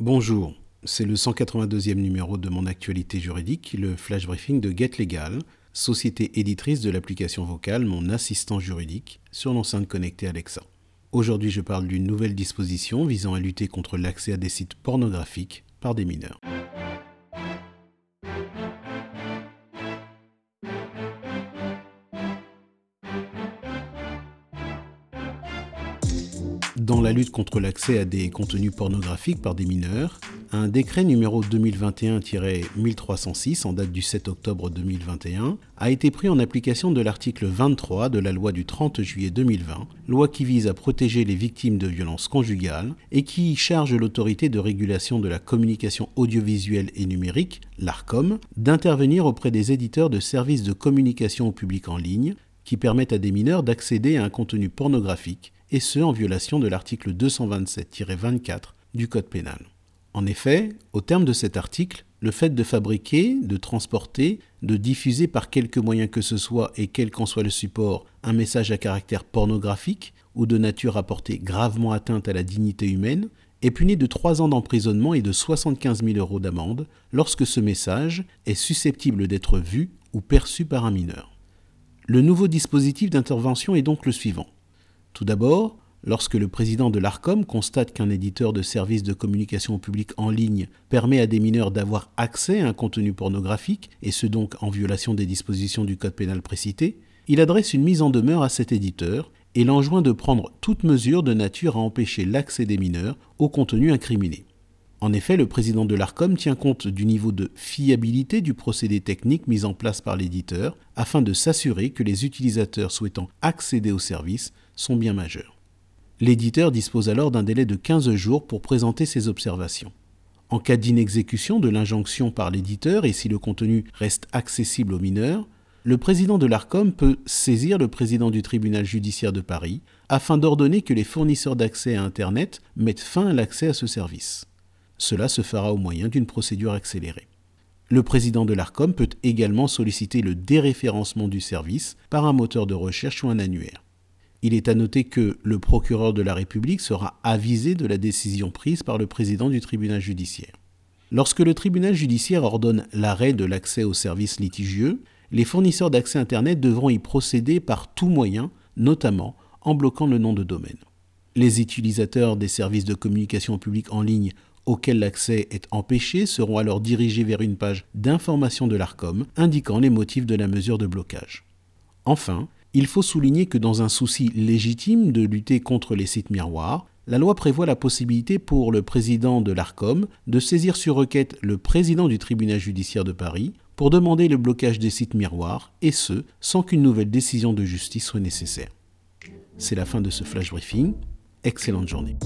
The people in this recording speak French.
Bonjour, c'est le 182e numéro de mon actualité juridique, le flash briefing de Get Legal, société éditrice de l'application vocale Mon assistant juridique sur l'enceinte connectée Alexa. Aujourd'hui, je parle d'une nouvelle disposition visant à lutter contre l'accès à des sites pornographiques par des mineurs. Dans la lutte contre l'accès à des contenus pornographiques par des mineurs, un décret numéro 2021-1306 en date du 7 octobre 2021 a été pris en application de l'article 23 de la loi du 30 juillet 2020, loi qui vise à protéger les victimes de violences conjugales et qui charge l'autorité de régulation de la communication audiovisuelle et numérique, l'ARCOM, d'intervenir auprès des éditeurs de services de communication au public en ligne qui permettent à des mineurs d'accéder à un contenu pornographique et ce en violation de l'article 227-24 du Code pénal. En effet, au terme de cet article, le fait de fabriquer, de transporter, de diffuser par quelque moyen que ce soit et quel qu'en soit le support un message à caractère pornographique ou de nature à porter gravement atteinte à la dignité humaine est puni de 3 ans d'emprisonnement et de 75 000 euros d'amende lorsque ce message est susceptible d'être vu ou perçu par un mineur. Le nouveau dispositif d'intervention est donc le suivant. Tout d'abord, lorsque le président de l'ARCOM constate qu'un éditeur de services de communication public en ligne permet à des mineurs d'avoir accès à un contenu pornographique, et ce donc en violation des dispositions du Code pénal précité, il adresse une mise en demeure à cet éditeur et l'enjoint de prendre toute mesure de nature à empêcher l'accès des mineurs au contenu incriminé. En effet, le président de l'ARCOM tient compte du niveau de fiabilité du procédé technique mis en place par l'éditeur afin de s'assurer que les utilisateurs souhaitant accéder au service sont bien majeurs. L'éditeur dispose alors d'un délai de 15 jours pour présenter ses observations. En cas d'inexécution de l'injonction par l'éditeur et si le contenu reste accessible aux mineurs, le président de l'ARCOM peut saisir le président du tribunal judiciaire de Paris afin d'ordonner que les fournisseurs d'accès à Internet mettent fin à l'accès à ce service. Cela se fera au moyen d'une procédure accélérée. Le président de l'ARCOM peut également solliciter le déréférencement du service par un moteur de recherche ou un annuaire. Il est à noter que le procureur de la République sera avisé de la décision prise par le président du tribunal judiciaire. Lorsque le tribunal judiciaire ordonne l'arrêt de l'accès aux services litigieux, les fournisseurs d'accès Internet devront y procéder par tout moyen, notamment en bloquant le nom de domaine. Les utilisateurs des services de communication publique en ligne auxquels l'accès est empêché seront alors dirigés vers une page d'information de l'ARCOM indiquant les motifs de la mesure de blocage. Enfin, il faut souligner que dans un souci légitime de lutter contre les sites miroirs, la loi prévoit la possibilité pour le président de l'ARCOM de saisir sur requête le président du tribunal judiciaire de Paris pour demander le blocage des sites miroirs, et ce, sans qu'une nouvelle décision de justice soit nécessaire. C'est la fin de ce flash briefing. Excellente journée.